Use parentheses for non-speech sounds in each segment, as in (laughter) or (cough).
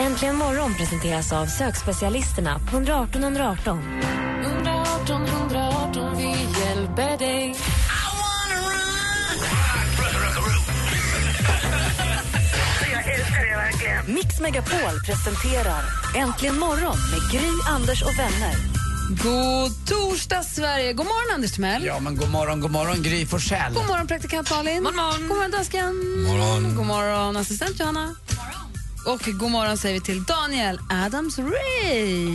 Äntligen morgon presenteras av sökspecialisterna på 118 118. 118 118, vi hjälper dig. Mix Megapol presenterar Äntligen morgon med Gry, Anders och vänner. God torsdag, Sverige! God morgon, Anders Timell. Ja, men god morgon, god morgon Gry Forssell. God morgon, praktikant Malin. God morgon, god morgon dansken. morgon. God morgon, assistent Johanna. Och god morgon säger vi till Daniel Adams-Ray.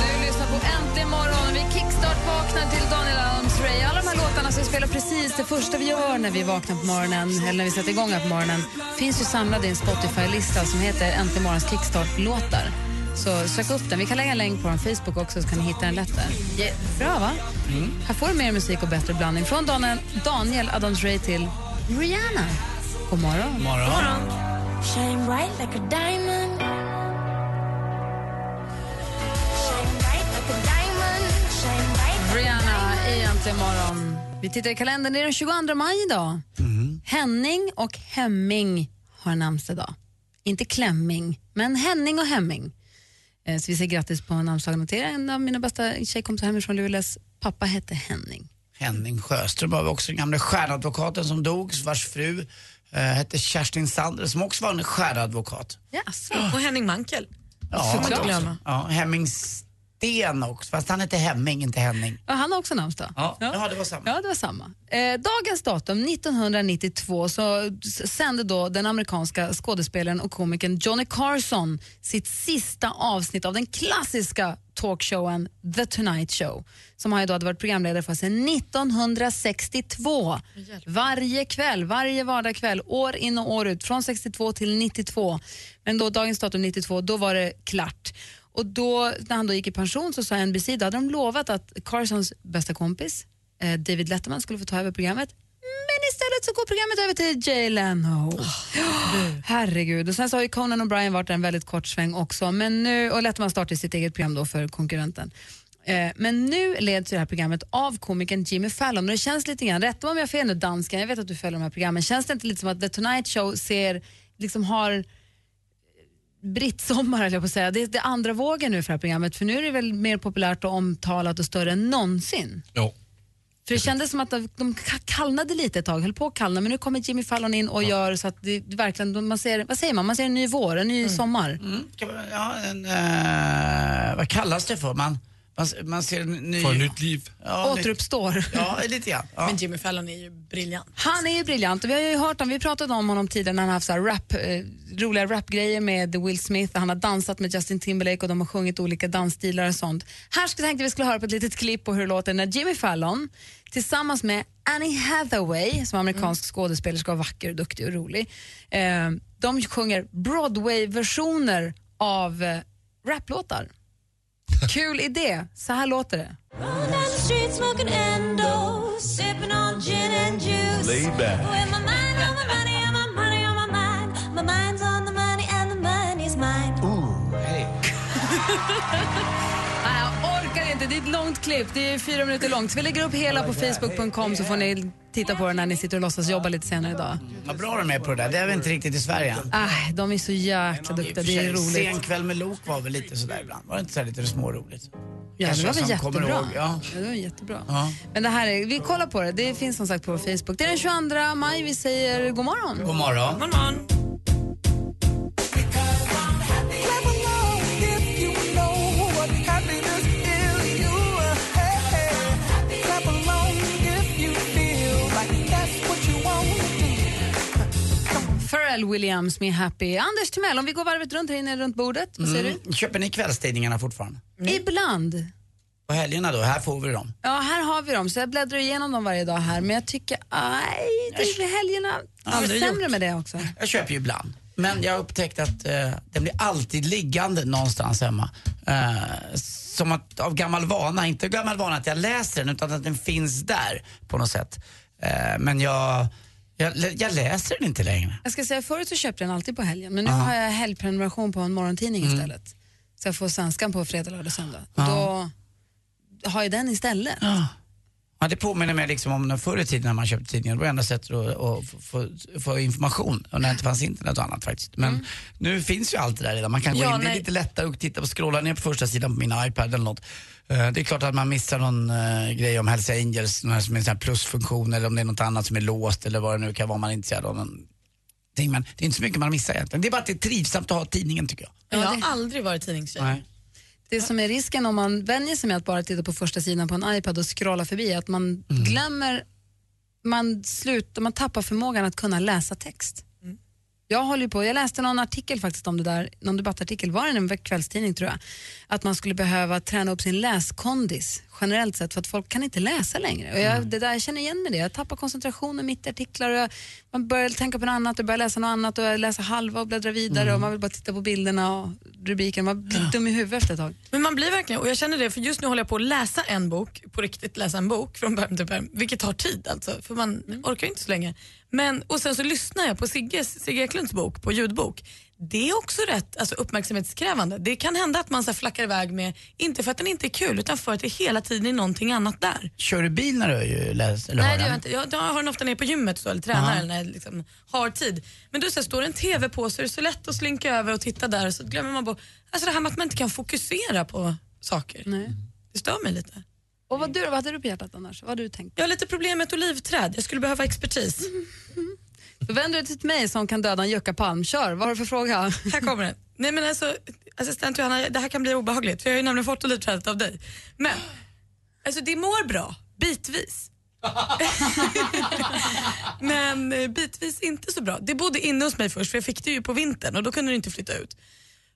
Du lyssnar på Äntligen morgon. Vi kickstart-vaknar till Daniel Adams-Ray. Alla de här låtarna som vi spelar precis det första vi gör när vi vaknar på morgonen, eller när vi sätter igång här på morgonen, finns ju samlade i en Spotify-lista som heter Äntligen morgons kickstart-låtar. Så sök upp den. Vi kan lägga en länk på vår Facebook också så kan ni hitta den lätt där. Bra, va? Här får du mer musik och bättre blandning. Från Daniel, Daniel Adams-Ray till Rihanna. God morgon. morgon. Shine bright like a diamond. Shine bright like a diamond. Shine bright Rihanna i Äntligen morgon. Vi tittar i kalendern. Det är den 22 maj idag. Henning och Hemming har namnsdag. Inte Klämming, men Henning och Hemming. Eh, Så vi säger grattis på namnsdagen till er. En av mina bästa tjejkompisar hemifrån Luleås pappa hette Henning. Henning Sjöström har vi också den gamla stjärnadvokaten som dog, vars fru eh, hette Kerstin Sander som också var en stjärnadvokat. Jaså? Och Henning Mankel. Ja, inte också. Ja, Hemming Sten också, fast han hette Hemming, inte Henning. Ja, han har också namnsdag. Ja, ja. det var samma. Ja, det var samma. Eh, dagens datum, 1992, så sände då den amerikanska skådespelaren och komikern Johnny Carson sitt sista avsnitt av den klassiska talkshowen The Tonight Show, som han ju då hade varit programledare för sedan 1962. Varje kväll, varje vardagskväll, år in och år ut, från 62 till 92. Men då dagens datum 92, då var det klart. Och då, när han då gick i pension så sa NBC, då hade de lovat att Carsons bästa kompis, eh, David Letterman, skulle få ta över programmet. Men istället så går programmet över till Jay Leno. Herregud. Och sen så har ju Conan O'Brien varit där en väldigt kort sväng också. Men nu, och Letterman startade sitt eget program då för konkurrenten. Eh, men nu leds ju det här programmet av komikern Jimmy Fallon. Och det känns lite grann, rätta mig om jag har fel nu dansken, jag vet att du följer de här programmen. Känns det inte lite som att The Tonight Show ser, liksom har brittsommar höll jag på att säga. Det är, det är andra vågen nu för det här programmet för nu är det väl mer populärt och omtalat och större än någonsin. Jo. För det kändes som att de- de ka- kallnade lite ett tag, höll på att kallna men nu kommer Jimmy Fallon in och gör så att det verkligen, man ser, vad säger man, man ser en ny vår, en ny sommar. Mm, kan man, ja, en, eh, vad kallas det för? Man, man, man ser en ny... Får nytt liv. Ja, Återuppstår. Ja, lite grann. Ja. Men Jimmy Fallon är ju briljant. Han är ju briljant och vi har ju hört om, vi pratade om honom tidigare när han har haft så här rap, eh, roliga rapgrejer med Will Smith, han har dansat med Justin Timberlake och de har sjungit olika dansstilar och sånt. Här skulle tänkte vi skulle höra på ett litet klipp på hur det låter när Jimmy Fallon tillsammans med Annie Hathaway, som är amerikansk skådespelerska och vacker, och duktig och rolig, eh, de sjunger Broadway-versioner av eh, raplåtar. Kul idé, så här låter det. (laughs) Jag orkar inte. Det är ett långt klipp. Det är fyra minuter långt. Så vi lägger upp hela på facebook.com så får ni titta på det när ni sitter och låtsas jobba lite senare idag. Vad bra de är på det där, det är vi inte riktigt i Sverige än. Äh, de är så jäkla duktiga. Det är Sen roligt. kväll med Lok var väl lite sådär ibland. Var det inte så lite småroligt? Ja, det var väl jättebra. ihåg, ja. Ja, det var jättebra. Ja. Men det här är, vi kollar på det. Det finns som sagt på Facebook. Det är den 22 maj. Vi säger god morgon. God morgon. God morgon. Pharrell Williams med Happy. Anders Timell, om vi går varvet runt här inne runt bordet. Vad säger Mm. Köper ni kvällstidningarna fortfarande? du? Ibland. På helgerna då? Här får vi dem. Ja, här har vi dem. Så jag bläddrar igenom dem varje dag här. Men jag tycker, aj, det är helgerna. Aldrig sämre gjort. med det också. Jag köper ju ibland. Men jag har upptäckt att eh, den blir alltid liggande någonstans hemma. Eh, som att, av gammal vana, inte gammal vana att jag läser den utan att den finns där på något sätt. Eh, men jag, jag, jag läser den inte längre. Jag ska säga, förut så köpte jag den alltid på helgen, men nu Ja. har jag helgprenumeration på en morgontidning Mm. istället. Så jag får svenskan på fredag, lördag, söndag. Och Då har jag den istället. Ja, det påminner mig liksom om när förr i tiden när man köpte tidningar. Det var enda sättet att, att få, få, information och när det inte fanns internet och annat faktiskt. Men nu finns ju allt det där redan. Man kan gå Ja, in, det är lite lättare att titta och scrolla ner på första sidan på min iPad eller något. Eh, Det är klart att man missar någon eh, grej om Hells Angels, någon som är en sån här plusfunktion eller om det är något annat som är låst eller vad det nu kan vara man är intresserad av. någon ting. Men det är inte så mycket man missar egentligen. Det är bara att det är trivsamt att ha tidningen tycker jag. Jag har aldrig varit tidningstjej. Det som är risken om man vänjer sig med att bara titta på första sidan på en iPad och scrolla förbi är att man glömmer, man, slutar, man tappar förmågan att kunna läsa text. Jag håller på, jag läste någon artikel faktiskt om det där, någon debattartikel, var det en kvällstidning tror jag, att man skulle behöva träna upp sin läskondis generellt sett för att folk kan inte läsa längre. Och jag, det där, jag känner igen mig det, jag tappar koncentrationen mitt i artiklar och jag, man börjar tänka på något annat och börjar läsa något annat och jag läser halva och bläddrar vidare och man vill bara titta på bilderna och rubriken, man blir dum i huvudet efter ett tag. Men man blir verkligen, och jag känner det för just nu håller jag på att läsa en bok, på riktigt läsa en bok från pärm till pärm, vilket tar tid alltså, för man orkar ju inte så länge. Men, och sen så lyssnar jag på Sigges, Sigge Eklunds bok, på ljudbok. Det är också rätt alltså, uppmärksamhetskrävande. Det kan hända att man så flackar iväg med, inte för att den inte är kul, utan för att det hela tiden är någonting annat där. Kör du bil när du läser? Eller Nej det gör jag inte. Jag, jag har den ofta nere på gymmet så, eller tränar eller när jag liksom har tid. Men då så här, står det en TV på så är det så lätt att slinka över och titta där och så glömmer man bort. Alltså det här med att man inte kan fokusera på saker. Nej. Det stör mig lite. Och vad, du, vad hade du på hjärtat annars? Vad hade du tänkt? Jag har lite problem med ett olivträd. Jag skulle behöva expertis. (laughs) Då vänder du dig till mig som kan döda en juckapalm. Kör, vad har du för fråga? Här kommer den. Nej men alltså, assistent Johanna, det här kan bli obehagligt för jag har ju nämligen fått olivträdet av dig. Men, alltså det mår bra, bitvis. (laughs) men eh, bitvis inte så bra. Det bodde inne hos mig först för jag fick det ju på vintern och då kunde det inte flytta ut.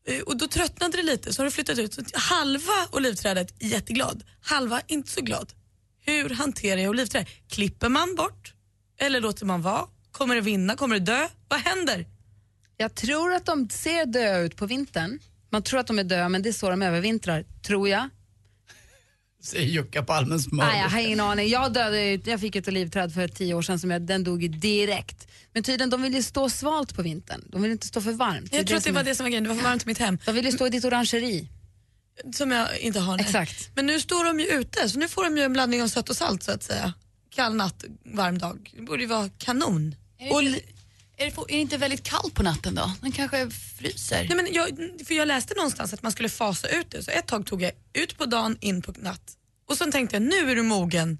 Eh, och då tröttnade det lite så har det flyttat ut. Så halva olivträdet jätteglad, halva inte så glad. Hur hanterar jag olivträd? Klipper man bort? Eller låter man vara? Kommer det vinna? Kommer det dö? Vad händer? Jag tror att de ser döda ut på vintern. Man tror att de är döda, men det är så de övervintrar, tror jag. Säger juckapalmens mördare. Nej, jag har ingen aning. Jag, dödade, jag fick ett olivträd för tio år sedan, som jag, den dog ju direkt. Men tydligen, de vill ju stå svalt på vintern. De vill inte stå för varmt. Jag tror att det var är- det som var grejen, det var för varmt i mitt hem. De vill ju stå i ditt orangeri. Som jag inte har. nej. Exakt. Men nu står de ju ute, så nu får de ju en blandning av sött och salt så att säga. Kall natt, varm dag. Det borde ju vara kanon. Och, Är det, är det inte väldigt kallt på natten då? Den kanske fryser? nej men jag, för jag läste någonstans att man skulle fasa ut det, så ett tag tog jag ut på dagen, in på natt. Och sen tänkte jag, nu är du mogen.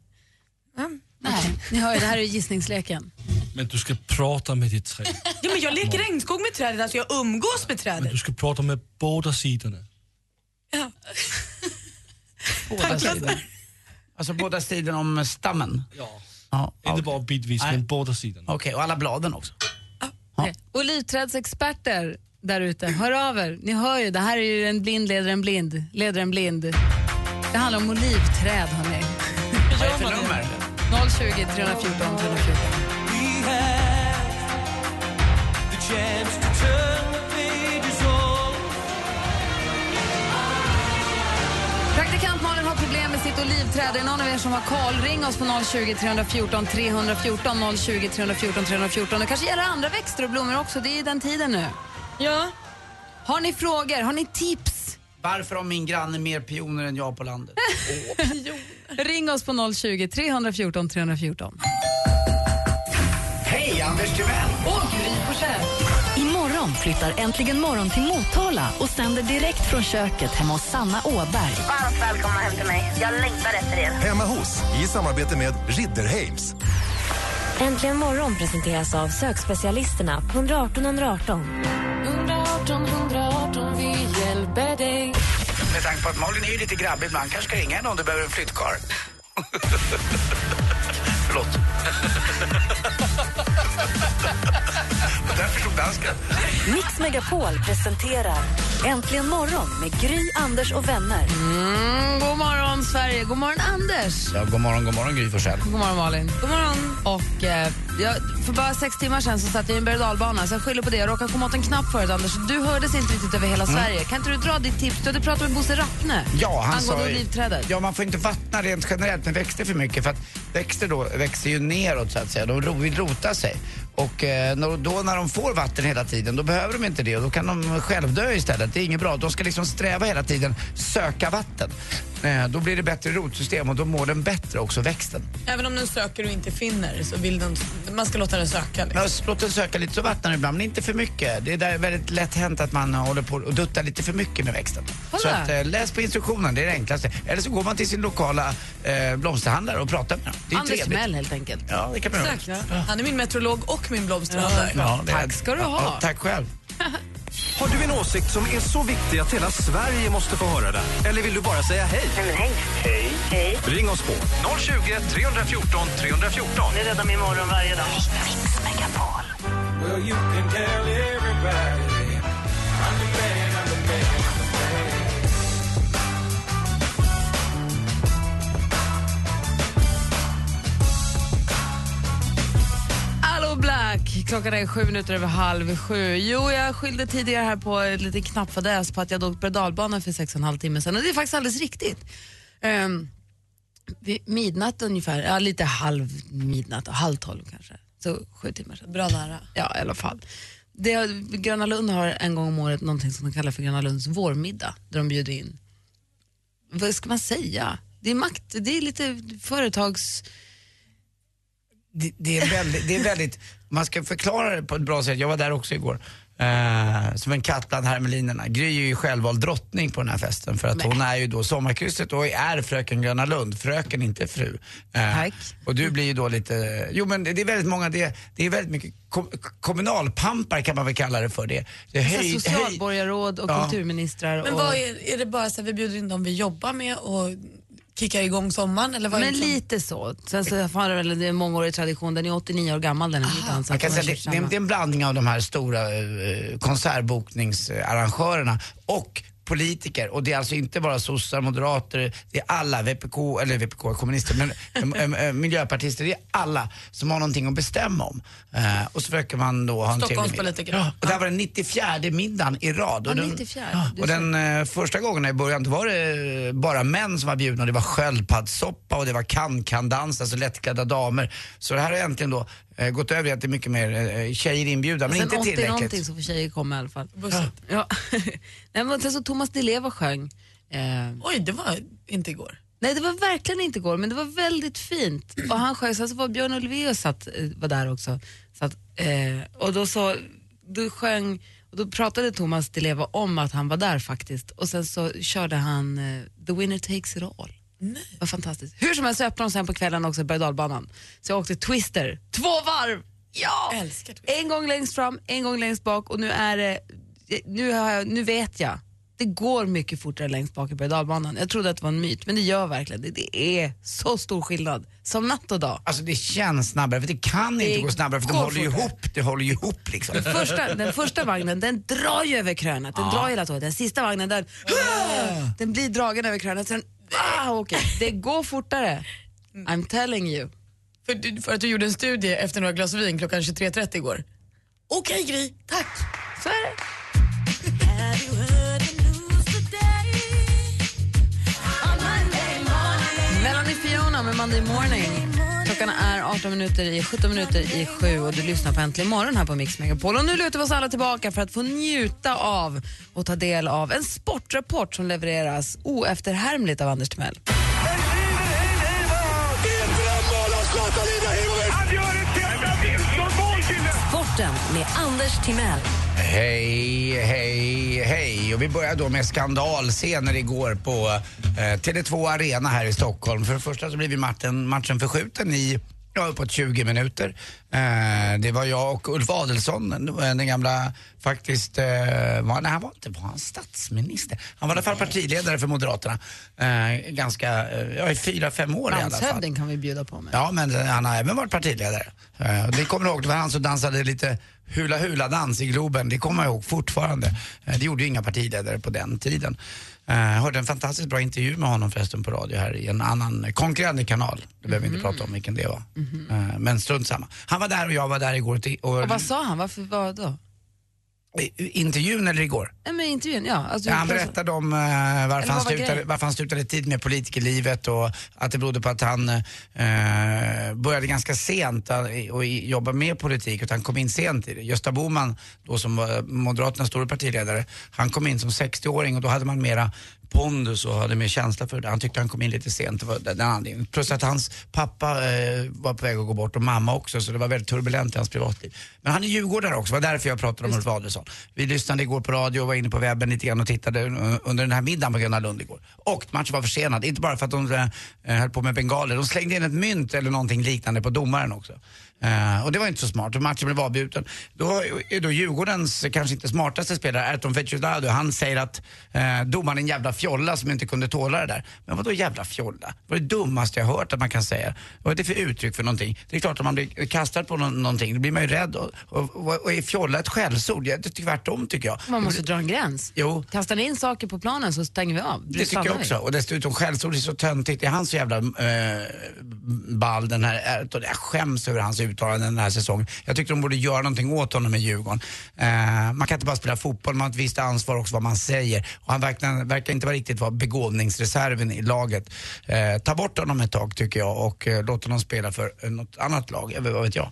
Ja. Nej. Ni hör ju, det här är gissningsleken. Men du ska prata med ditt träd. Ja, men jag leker regnskog med trädet, alltså jag umgås med Men trädet. du ska prata med båda sidorna. Ja. Båda sidorna. Alltså båda sidorna om stammen? Ja. Ja, Inte bara bitvis, Nej. men båda sidorna. Okej, och alla bladen också? Okay. Olivträdsexperter där ute, hör av er. Ni hör ju, det här är ju en blind leder en blind, leder en blind. Det handlar om olivträd, hörni. Vad är det för nummer? 020 314 314. Sitt olivträd. Är någon av er som har koll? Ring oss på 020 314 314 020 314 314. Det kanske gäller andra växter och blommor också. Det är ju den tiden nu. Ja. Har ni frågor? Har ni tips? Varför har min granne mer pioner än jag på landet? (laughs) Ring oss på 020 314 314. Hej, Anders Timell! Flyttar Äntligen morgon till Motala och sänder direkt från köket hemma hos Sanna Åberg. Varmt välkomna hem till mig. Jag längtar efter er. Hemma hos, i samarbete med Ridderheims. Äntligen morgon presenteras av sökspecialisterna på 118 118. 118 118, vi hjälper dig. Med tanke på att Malin är ju lite grabbig ibland, kanske ska ringa henne om du behöver en flyttkarl. (laughs) Förlåt. Där förstod dansken. Mix Megapol presenterar Äntligen morgon med Gry, Anders och vänner. Mm, god morgon, Sverige. God morgon, Anders. Ja, god morgon, god morgon Gry Forssell. God morgon, Malin. God morgon. Och eh, Jag, för bara sex timmar sedan så satt jag i en berg så jag skyller på det. Jag råkade komma åt en knapp förut, Anders. Du hördes inte riktigt över hela Sverige. Kan inte du dra ditt tips? Du hade pratat med Bosse Rappne Ja, han angående sa olivträdet. Ja, man får inte vattna rent generellt med växter för mycket för att växter då växer ju neråt så att säga. De vill rota sig. Och eh, då när de får vatten hela tiden, då behöver de inte det och då kan de självdö istället. Det är inget bra. De ska liksom sträva hela tiden, söka vatten. Eh, då blir det bättre rotsystem och då mår den bättre också, växten. Även om den söker och inte finner så vill den, man ska låta den söka. Liksom. Låt den söka lite så vattnar den ibland, men inte för mycket. Det är väldigt lätt hänt att man håller på och duttar lite för mycket med växten. Kolla. Så att, eh, läs på instruktionen, det är det enklaste. Eller så går man till sin lokala eh, blomsterhandlare och pratar med dem. Det är Anders trevligt. Mell helt enkelt. Ja, det kan man göra. Exakt. Han är min meteorolog och min blomsterhandlare. Ja, är- Tack ska du ha. Ja, tack själv. (laughs) Har du en åsikt som är så viktig att hela Sverige måste få höra den? Eller vill du bara säga hej? Hej. Hej. Hej. Ring oss på 020 314 314. Ni räddar min morgon varje dag. Well, you can Klockan är sju minuter över halv sju. Jo, jag skyllde tidigare här på ett lite knappfadäs på att jag åkte berg dalbana för sex och en halv timme sedan och det är faktiskt alldeles riktigt. Um, vid midnatt ungefär, ja lite halv midnatt, halv tolv kanske. Så sju timmar sedan. Bra nära. Ja, i alla fall. Det, Gröna Lund har en gång om året någonting som de kallar för Gröna Lunds vårmiddag där de bjuder in, vad ska man säga? Det är makt, det är lite företags... Det, det, är väldigt, det är väldigt, man ska förklara det på ett bra sätt. Jag var där också igår. Eh, som en katt bland hermelinerna. Gry är ju självvald drottning på den här festen för att hon är ju då sommarkrysset och är fröken Gröna Lund. Fröken, inte fru. Tack. Och du blir ju då lite, jo men det är väldigt många, det, det är väldigt mycket kom, kommunalpampar kan man väl kalla det för. Det, det Så här höj- socialborgarråd och Ja. kulturministrar. Men och, vad är, är det bara så att vi bjuder in dem vi jobbar med och kickar igång sommaren? Eller vad men liksom- lite så. Sen så har det väl en mångårig tradition, den är 89 år gammal den här att kan säga det, det är en blandning av de här stora eh, konsertbokningsarrangörerna och politiker och det är alltså inte bara sossar, moderater, det är alla, VPK, eller VPK är kommunister, (laughs) men eh, miljöpartister, det är alla som har någonting att bestämma om. Eh, och så försöker man då ha en. Stockholmspolitiker. Ja, och det här var den 94 middagen i rad. Ja, Och den, 94. ja, Du och den eh, första gången i början då var det bara män som var bjudna och det var sköldpaddssoppa och det var kan-kan-dans, alltså lättklädda damer. Så det här har äntligen då eh, gått över i att det är mycket mer eh, tjejer inbjudna, men Sen inte 80 tillräckligt. någonting så får tjejer komma i alla fall. Bussigt. Ja. (laughs) Nej, men sen så Thomas Di Leva sjöng. Eh, Oj, det var inte igår. nej, det var verkligen inte igår, men det var väldigt fint. Och han sjöng, sen så var Björn Ulvaeus satt, eh, var där också. Så att, eh, och då så, då sjöng, och då pratade Thomas Di Leva om att han var där faktiskt. Och sen så körde han eh, The winner takes it all. Nej. Vad fantastiskt. Hur som helst så öppnade de sen på kvällen också berg. Så jag åkte Twister, två varv! Ja! Älskar Twister. En gång längst fram, en gång längst bak och nu är det, nu, har jag, nu vet jag. Det går mycket fortare längst bak i berg. Jag trodde att det var en myt, men det gör verkligen det. Det är så stor skillnad. Som natt och dag. Alltså det känns snabbare, för det kan Det inte gå snabbare för de håller ju ihop, det håller ju ihop liksom. Den första, den första vagnen den drar ju över krönet, den drar hela tåget. Den sista vagnen den, den blir dragen över krönet. Sen, ah, okay. Det går fortare. I'm telling you. För, du- för att du gjorde en studie efter några glas vin klockan 23.30 igår. Okej Gry, tack. Så är det. Melanie Fiona med Monday Morning. Klockan är 18 minuter i 17 minuter i 7 och du lyssnar på Äntligen morgon här på Mix Megapol. Och nu lutar vi oss alla tillbaka för att få njuta av och ta del av en sportrapport som levereras oefterhärmligt av Anders Timell. Sporten med Anders Timell. Hej, hej, hej. Och vi börjar då med skandalscener igår på eh, Tele2 Arena här i Stockholm. För det första så blev ju matchen, matchen förskjuten i ja, uppåt 20 minuter. Eh, det var jag och Ulf Adelsson, den gamla faktiskt, eh, var, nej han var inte, var han statsminister? Han var i alla fall partiledare för Moderaterna. Eh, ganska, eh, ja i fyra, fem år i alla fall. Landshövding kan vi bjuda på med. Ja, men eh, han har även varit partiledare. Eh, Det kommer jag ihåg, det var han som dansade lite hula hula dans i Globen. Det kommer jag ihåg fortfarande. Eh, Det gjorde ju inga partiledare på den tiden. Eh, Jag hörde en fantastiskt bra intervju med honom förresten på radio här i en annan konkurrerande kanal. Det behöver vi inte prata om vilken det var. Eh, Men strunt samma. Han var där och jag var där igår. Och, Och vad sa han? Varför, vad då? I- intervjun eller igår? Nej, men intervjun, ja. Alltså, Ja, han berättade om eh, varför, han slutade, varför han slutade tid med politikerlivet och att det berodde på att han eh, började ganska sent att och jobba med politik, utan han kom in sent i det. Gösta Bohman, då som var Moderaternas stora partiledare, han kom in som 60-åring och då hade man mera pondus och hade mer känsla för det. Han tyckte han kom in lite sent, det var den anledningen. Plus att hans pappa eh, var på väg att gå bort och mamma också, så det var väldigt turbulent i hans privatliv. Men han är djurgårdare också, det var därför jag pratade om Ulf Adelsohn. Vi lyssnade igår på radio och var inne på webben lite grann och tittade under den här middagen på Gröna Lund igår. Och matchen var försenad, inte bara för att de eh, höll på med bengaler, de slängde in ett mynt eller någonting liknande på domaren också. Eh, och det var inte så smart och matchen blev avbruten. Då är då Djurgårdens kanske inte smartaste spelare, Erton Fetchudadu, han säger att eh, domaren är en jävla fjolla som inte kunde tåla det där. Men vadå jävla fjolla? Det var det dummaste jag hört att man kan säga. Vad är det för uttryck för någonting? Det är klart att man blir kastad på nå- någonting, då blir man ju rädd. Och, och, och, och är fjolla ett skällsord? Det är tvärtom tycker jag. Man måste dra en gräns. Jo. Kastar ni in saker på planen så stänger vi av. Det tycker stannar jag vi. också. Och dessutom skällsord är så töntigt. Är han så jävla eh, ball den här Erton? Jag skäms över hans uttalanden den här säsongen. Jag tyckte de borde göra någonting åt honom i Djurgården. Eh, man kan inte bara spela fotboll, man har ett visst ansvar också vad man säger. Och han verkar, verkar inte vara riktigt vara begåvningsreserven i laget. Eh, ta bort honom ett tag tycker jag och eh, låt honom spela för eh, något annat lag, vad vet jag.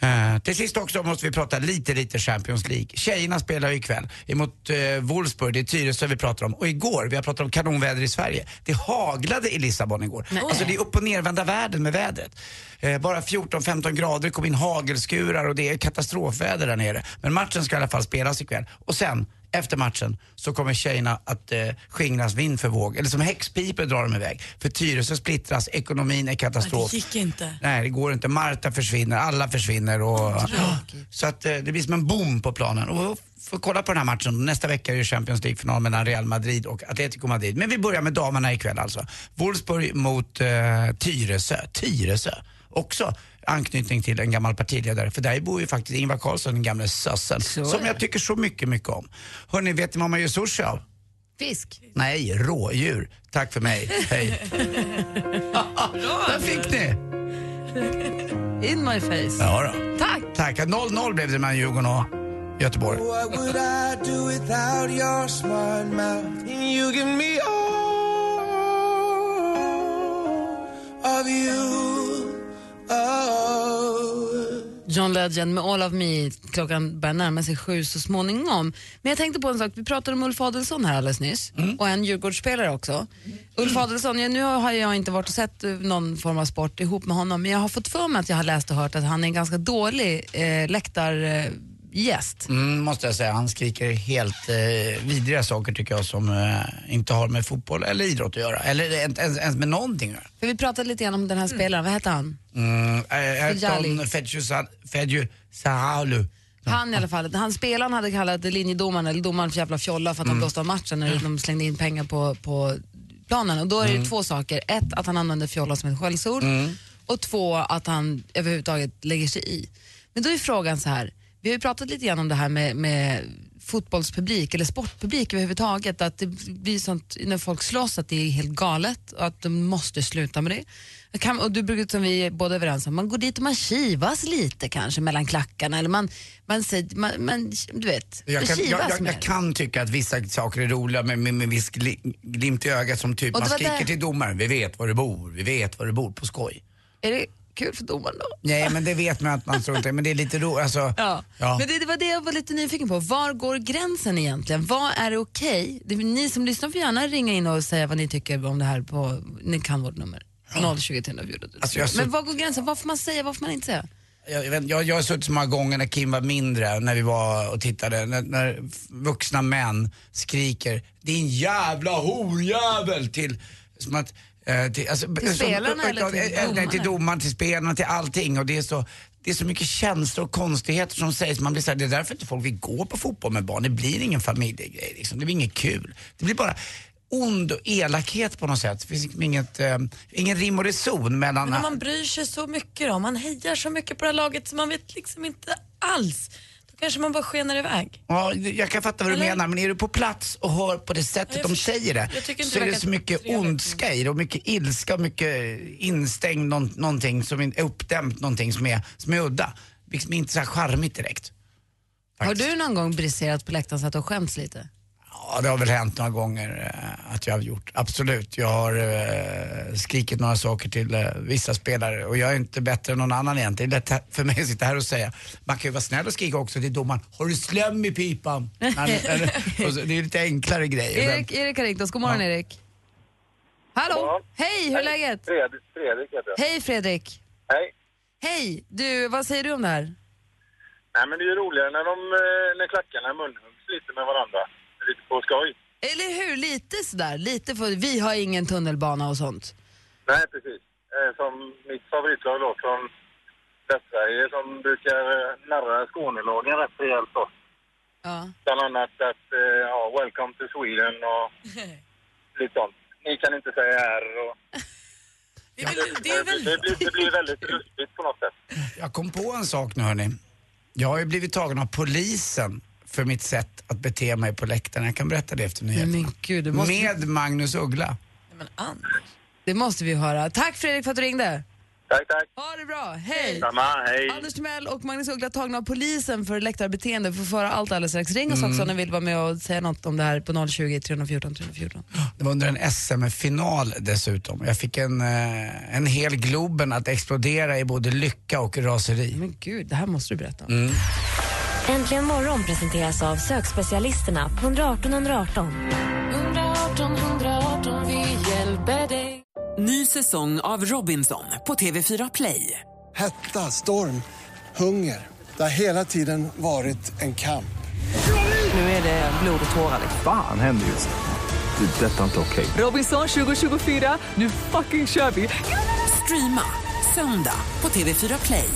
Eh, till sist också måste vi prata lite, lite Champions League. Tjejerna spelar ju ikväll emot eh, Wolfsburg, det är Tyresö vi pratar om. Och igår, vi har pratat om kanonväder i Sverige, det haglade i Lissabon igår. Alltså det är upp och nervända världen med vädret. Eh, bara 14-15 grader, kom in hagelskurar och det är katastrofväder där nere. Men matchen ska i alla fall spelas ikväll. Och sen, efter matchen, så kommer tjejerna att eh, skingras vind för våg. Eller som häxpipor drar de iväg. För Tyresö splittras, ekonomin är katastrof. Det gick inte. Nej, det går inte. Marta försvinner, alla försvinner. Och, så att eh, det blir som en boom på planen. Och får kolla på den här matchen. Nästa vecka är det Champions League-final mellan Real Madrid och Atletico Madrid. Men vi börjar med damerna ikväll alltså. Wolfsburg mot eh, Tyresö. Tyresö. Också anknytning till en gammal partiledare. För där bor ju faktiskt Ingvar Carlsson, den gamle sössen. Som jag tycker så mycket, mycket om. Hörni, vet ni vad man gör sushi av? Fisk. Nej, rådjur. Tack för mig. Hej. (laughs) Där fick ni! In my face. Ja då. Tack! Tack. 0-0 blev det mellan Djurgården och Göteborg. John Legend med All of Me. Klockan börjar närma sig sju så småningom. Men jag tänkte på en sak, vi pratade om Ulf Adelsohn här alldeles nyss och en Djurgårdsspelare också. Ulf Adelsohn, ja, nu har jag inte varit och sett eh, någon form av sport ihop med honom men jag har fått för mig att jag har läst och hört att han är en ganska dålig eh, läktargäst. Mm, måste jag säga. Han skriker helt eh, vidriga saker tycker jag som eh, inte har med fotboll eller idrott att göra. Eller inte ens, ens med någonting att göra. För vi pratade lite grann om den här spelaren, vad hette han? Mm, Fedjali. Erton Fedju- Sahalu. Han i alla fall, han spelaren hade kallat linjedomaren eller domaren för jävla fjolla för att han blåste av matchen när de slängde in pengar på, på planen. Och då är det Mm. två saker. Ett, att han använder fjolla som ett skällsord. Och två, att han överhuvudtaget lägger sig i. Men då är frågan så här, vi har ju pratat lite grann om det här med, med fotbollspublik eller sportpublik överhuvudtaget. Att det blir sånt när folk slåss att det är helt galet och att de måste sluta med det. Jag Kan, och du brukar, som vi är båda överens om, man går dit och man kivas lite kanske mellan klackarna eller man, man säger, man, man, du vet, Jag kan, jag, kivas jag, mer. jag kan tycka att vissa saker är roliga med, med, med viss gli- glimt i ögat som typ man skriker det- till domaren, vi vet var du bor, vi vet var du bor på skoj. Är det kul för domaren då? Nej men det vet man att man tror inte, men det är lite roligt. Alltså, (laughs) Ja. Ja. Men det, det var det jag var lite nyfiken på. Var går gränsen egentligen? Vad är det okej? Det- Ni som lyssnar får gärna ringa in och säga vad ni tycker om det här på, ni kan vårt nummer. 020 314 Alltså, så- Men var går gränsen? Vad får man säga, vad får man inte säga? Jag, vet, jag, jag har suttit så många gånger när Kim var mindre, när vi var och tittade, när, när vuxna män skriker din jävla horjävel till, som att till, alltså, Till som- spelarna eh, eller till eh, eh, Nej, till domarna? domaren, till spelarna, till allting. Och det är så, det är så mycket känslor och konstigheter som sägs. Man blir så här, det är därför inte folk vill gå på fotboll med barn. Det blir ingen familjegrej. Liksom. Det blir inget kul. Det blir bara ond och elakhet på något sätt. Det finns liksom inget, eh, ingen rim och reson mellan... Men man bryr sig så mycket då, man hejar så mycket på det här laget så man vet liksom inte alls. Kanske man bara skenar iväg. Ja, jag kan fatta vad du Eller? menar, men är du på plats och hör på det sättet Ja, de säger det, så det är det så mycket trevligt. ondska i det och mycket ilska och mycket instängd någon, någonting som är uppdämt, någonting som är, som är udda. Liksom inte så här charmigt direkt. Har du någon gång briserat på läktaren så att du har skämts lite? Ja, det har väl hänt några gånger eh, att jag har gjort. Absolut. Jag har eh, skrikit några saker till eh, vissa spelare och jag är inte bättre än någon annan egentligen. Det är lätt för mig att sitta här och säga. Man kan ju vara snäll och skrika också till domaren. Har du slem i pipan? (laughs) Men, eller, så, det är lite enklare grejer. Erik, Erik har ringt oss. God morgon Erik. Hallå! Hej, hur är läget? Fredrik, Fredrik heter jag. Hej Fredrik. Hej. Hej, du, vad säger du om det här? Nej, men det är ju roligare när, de, eh, när klackarna munhuggs lite med varandra. Lite på skoj. Eller hur, lite sådär. Lite för, vi har ingen tunnelbana och sånt. Nej, precis. Eh, Som mitt favoritlag då från Västsverige som brukar eh, narra Skånelagen rätt rejält då. Ja. Bland annat att, eh, ja, welcome to Sweden och (laughs) lite sånt. Ni kan inte säga R och... Det, är väl, det, väl... Det, blir, det blir väldigt lustigt på något sätt. Jag kom på en sak nu hörni. Jag har ju blivit tagen av polisen för mitt sätt att bete mig på läktaren. Jag kan berätta det efter nyheterna. Men gud, det måste, Med Magnus Uggla. Men Anders. det måste vi höra. Tack Fredrik för att du ringde. Tack, tack. Ha det bra. Hej! Samma, hej. Anders Timell och Magnus Uggla tagna av polisen för läktarbeteende. Vi får föra allt alldeles strax. Ring oss Mm. också om ni vill vara med och säga något om det här på 020 314 314. Det var under en SM-final dessutom. Jag fick en, eh, en hel Globen att explodera i både lycka och raseri. Men gud, det här måste du berätta om. Mm. Äntligen morgon presenteras av sökspecialisterna på 118 118. 118 118, vi hjälper dig. Ny säsong av Robinson på TV4 Play. Hetta, storm, hunger. Det har hela tiden varit en kamp. Nu är det blod och tårar. liksom. Fan händer just det. Det är detta inte okej. Robinson 2024, nu fucking kör vi! Streama söndag på TV4 Play.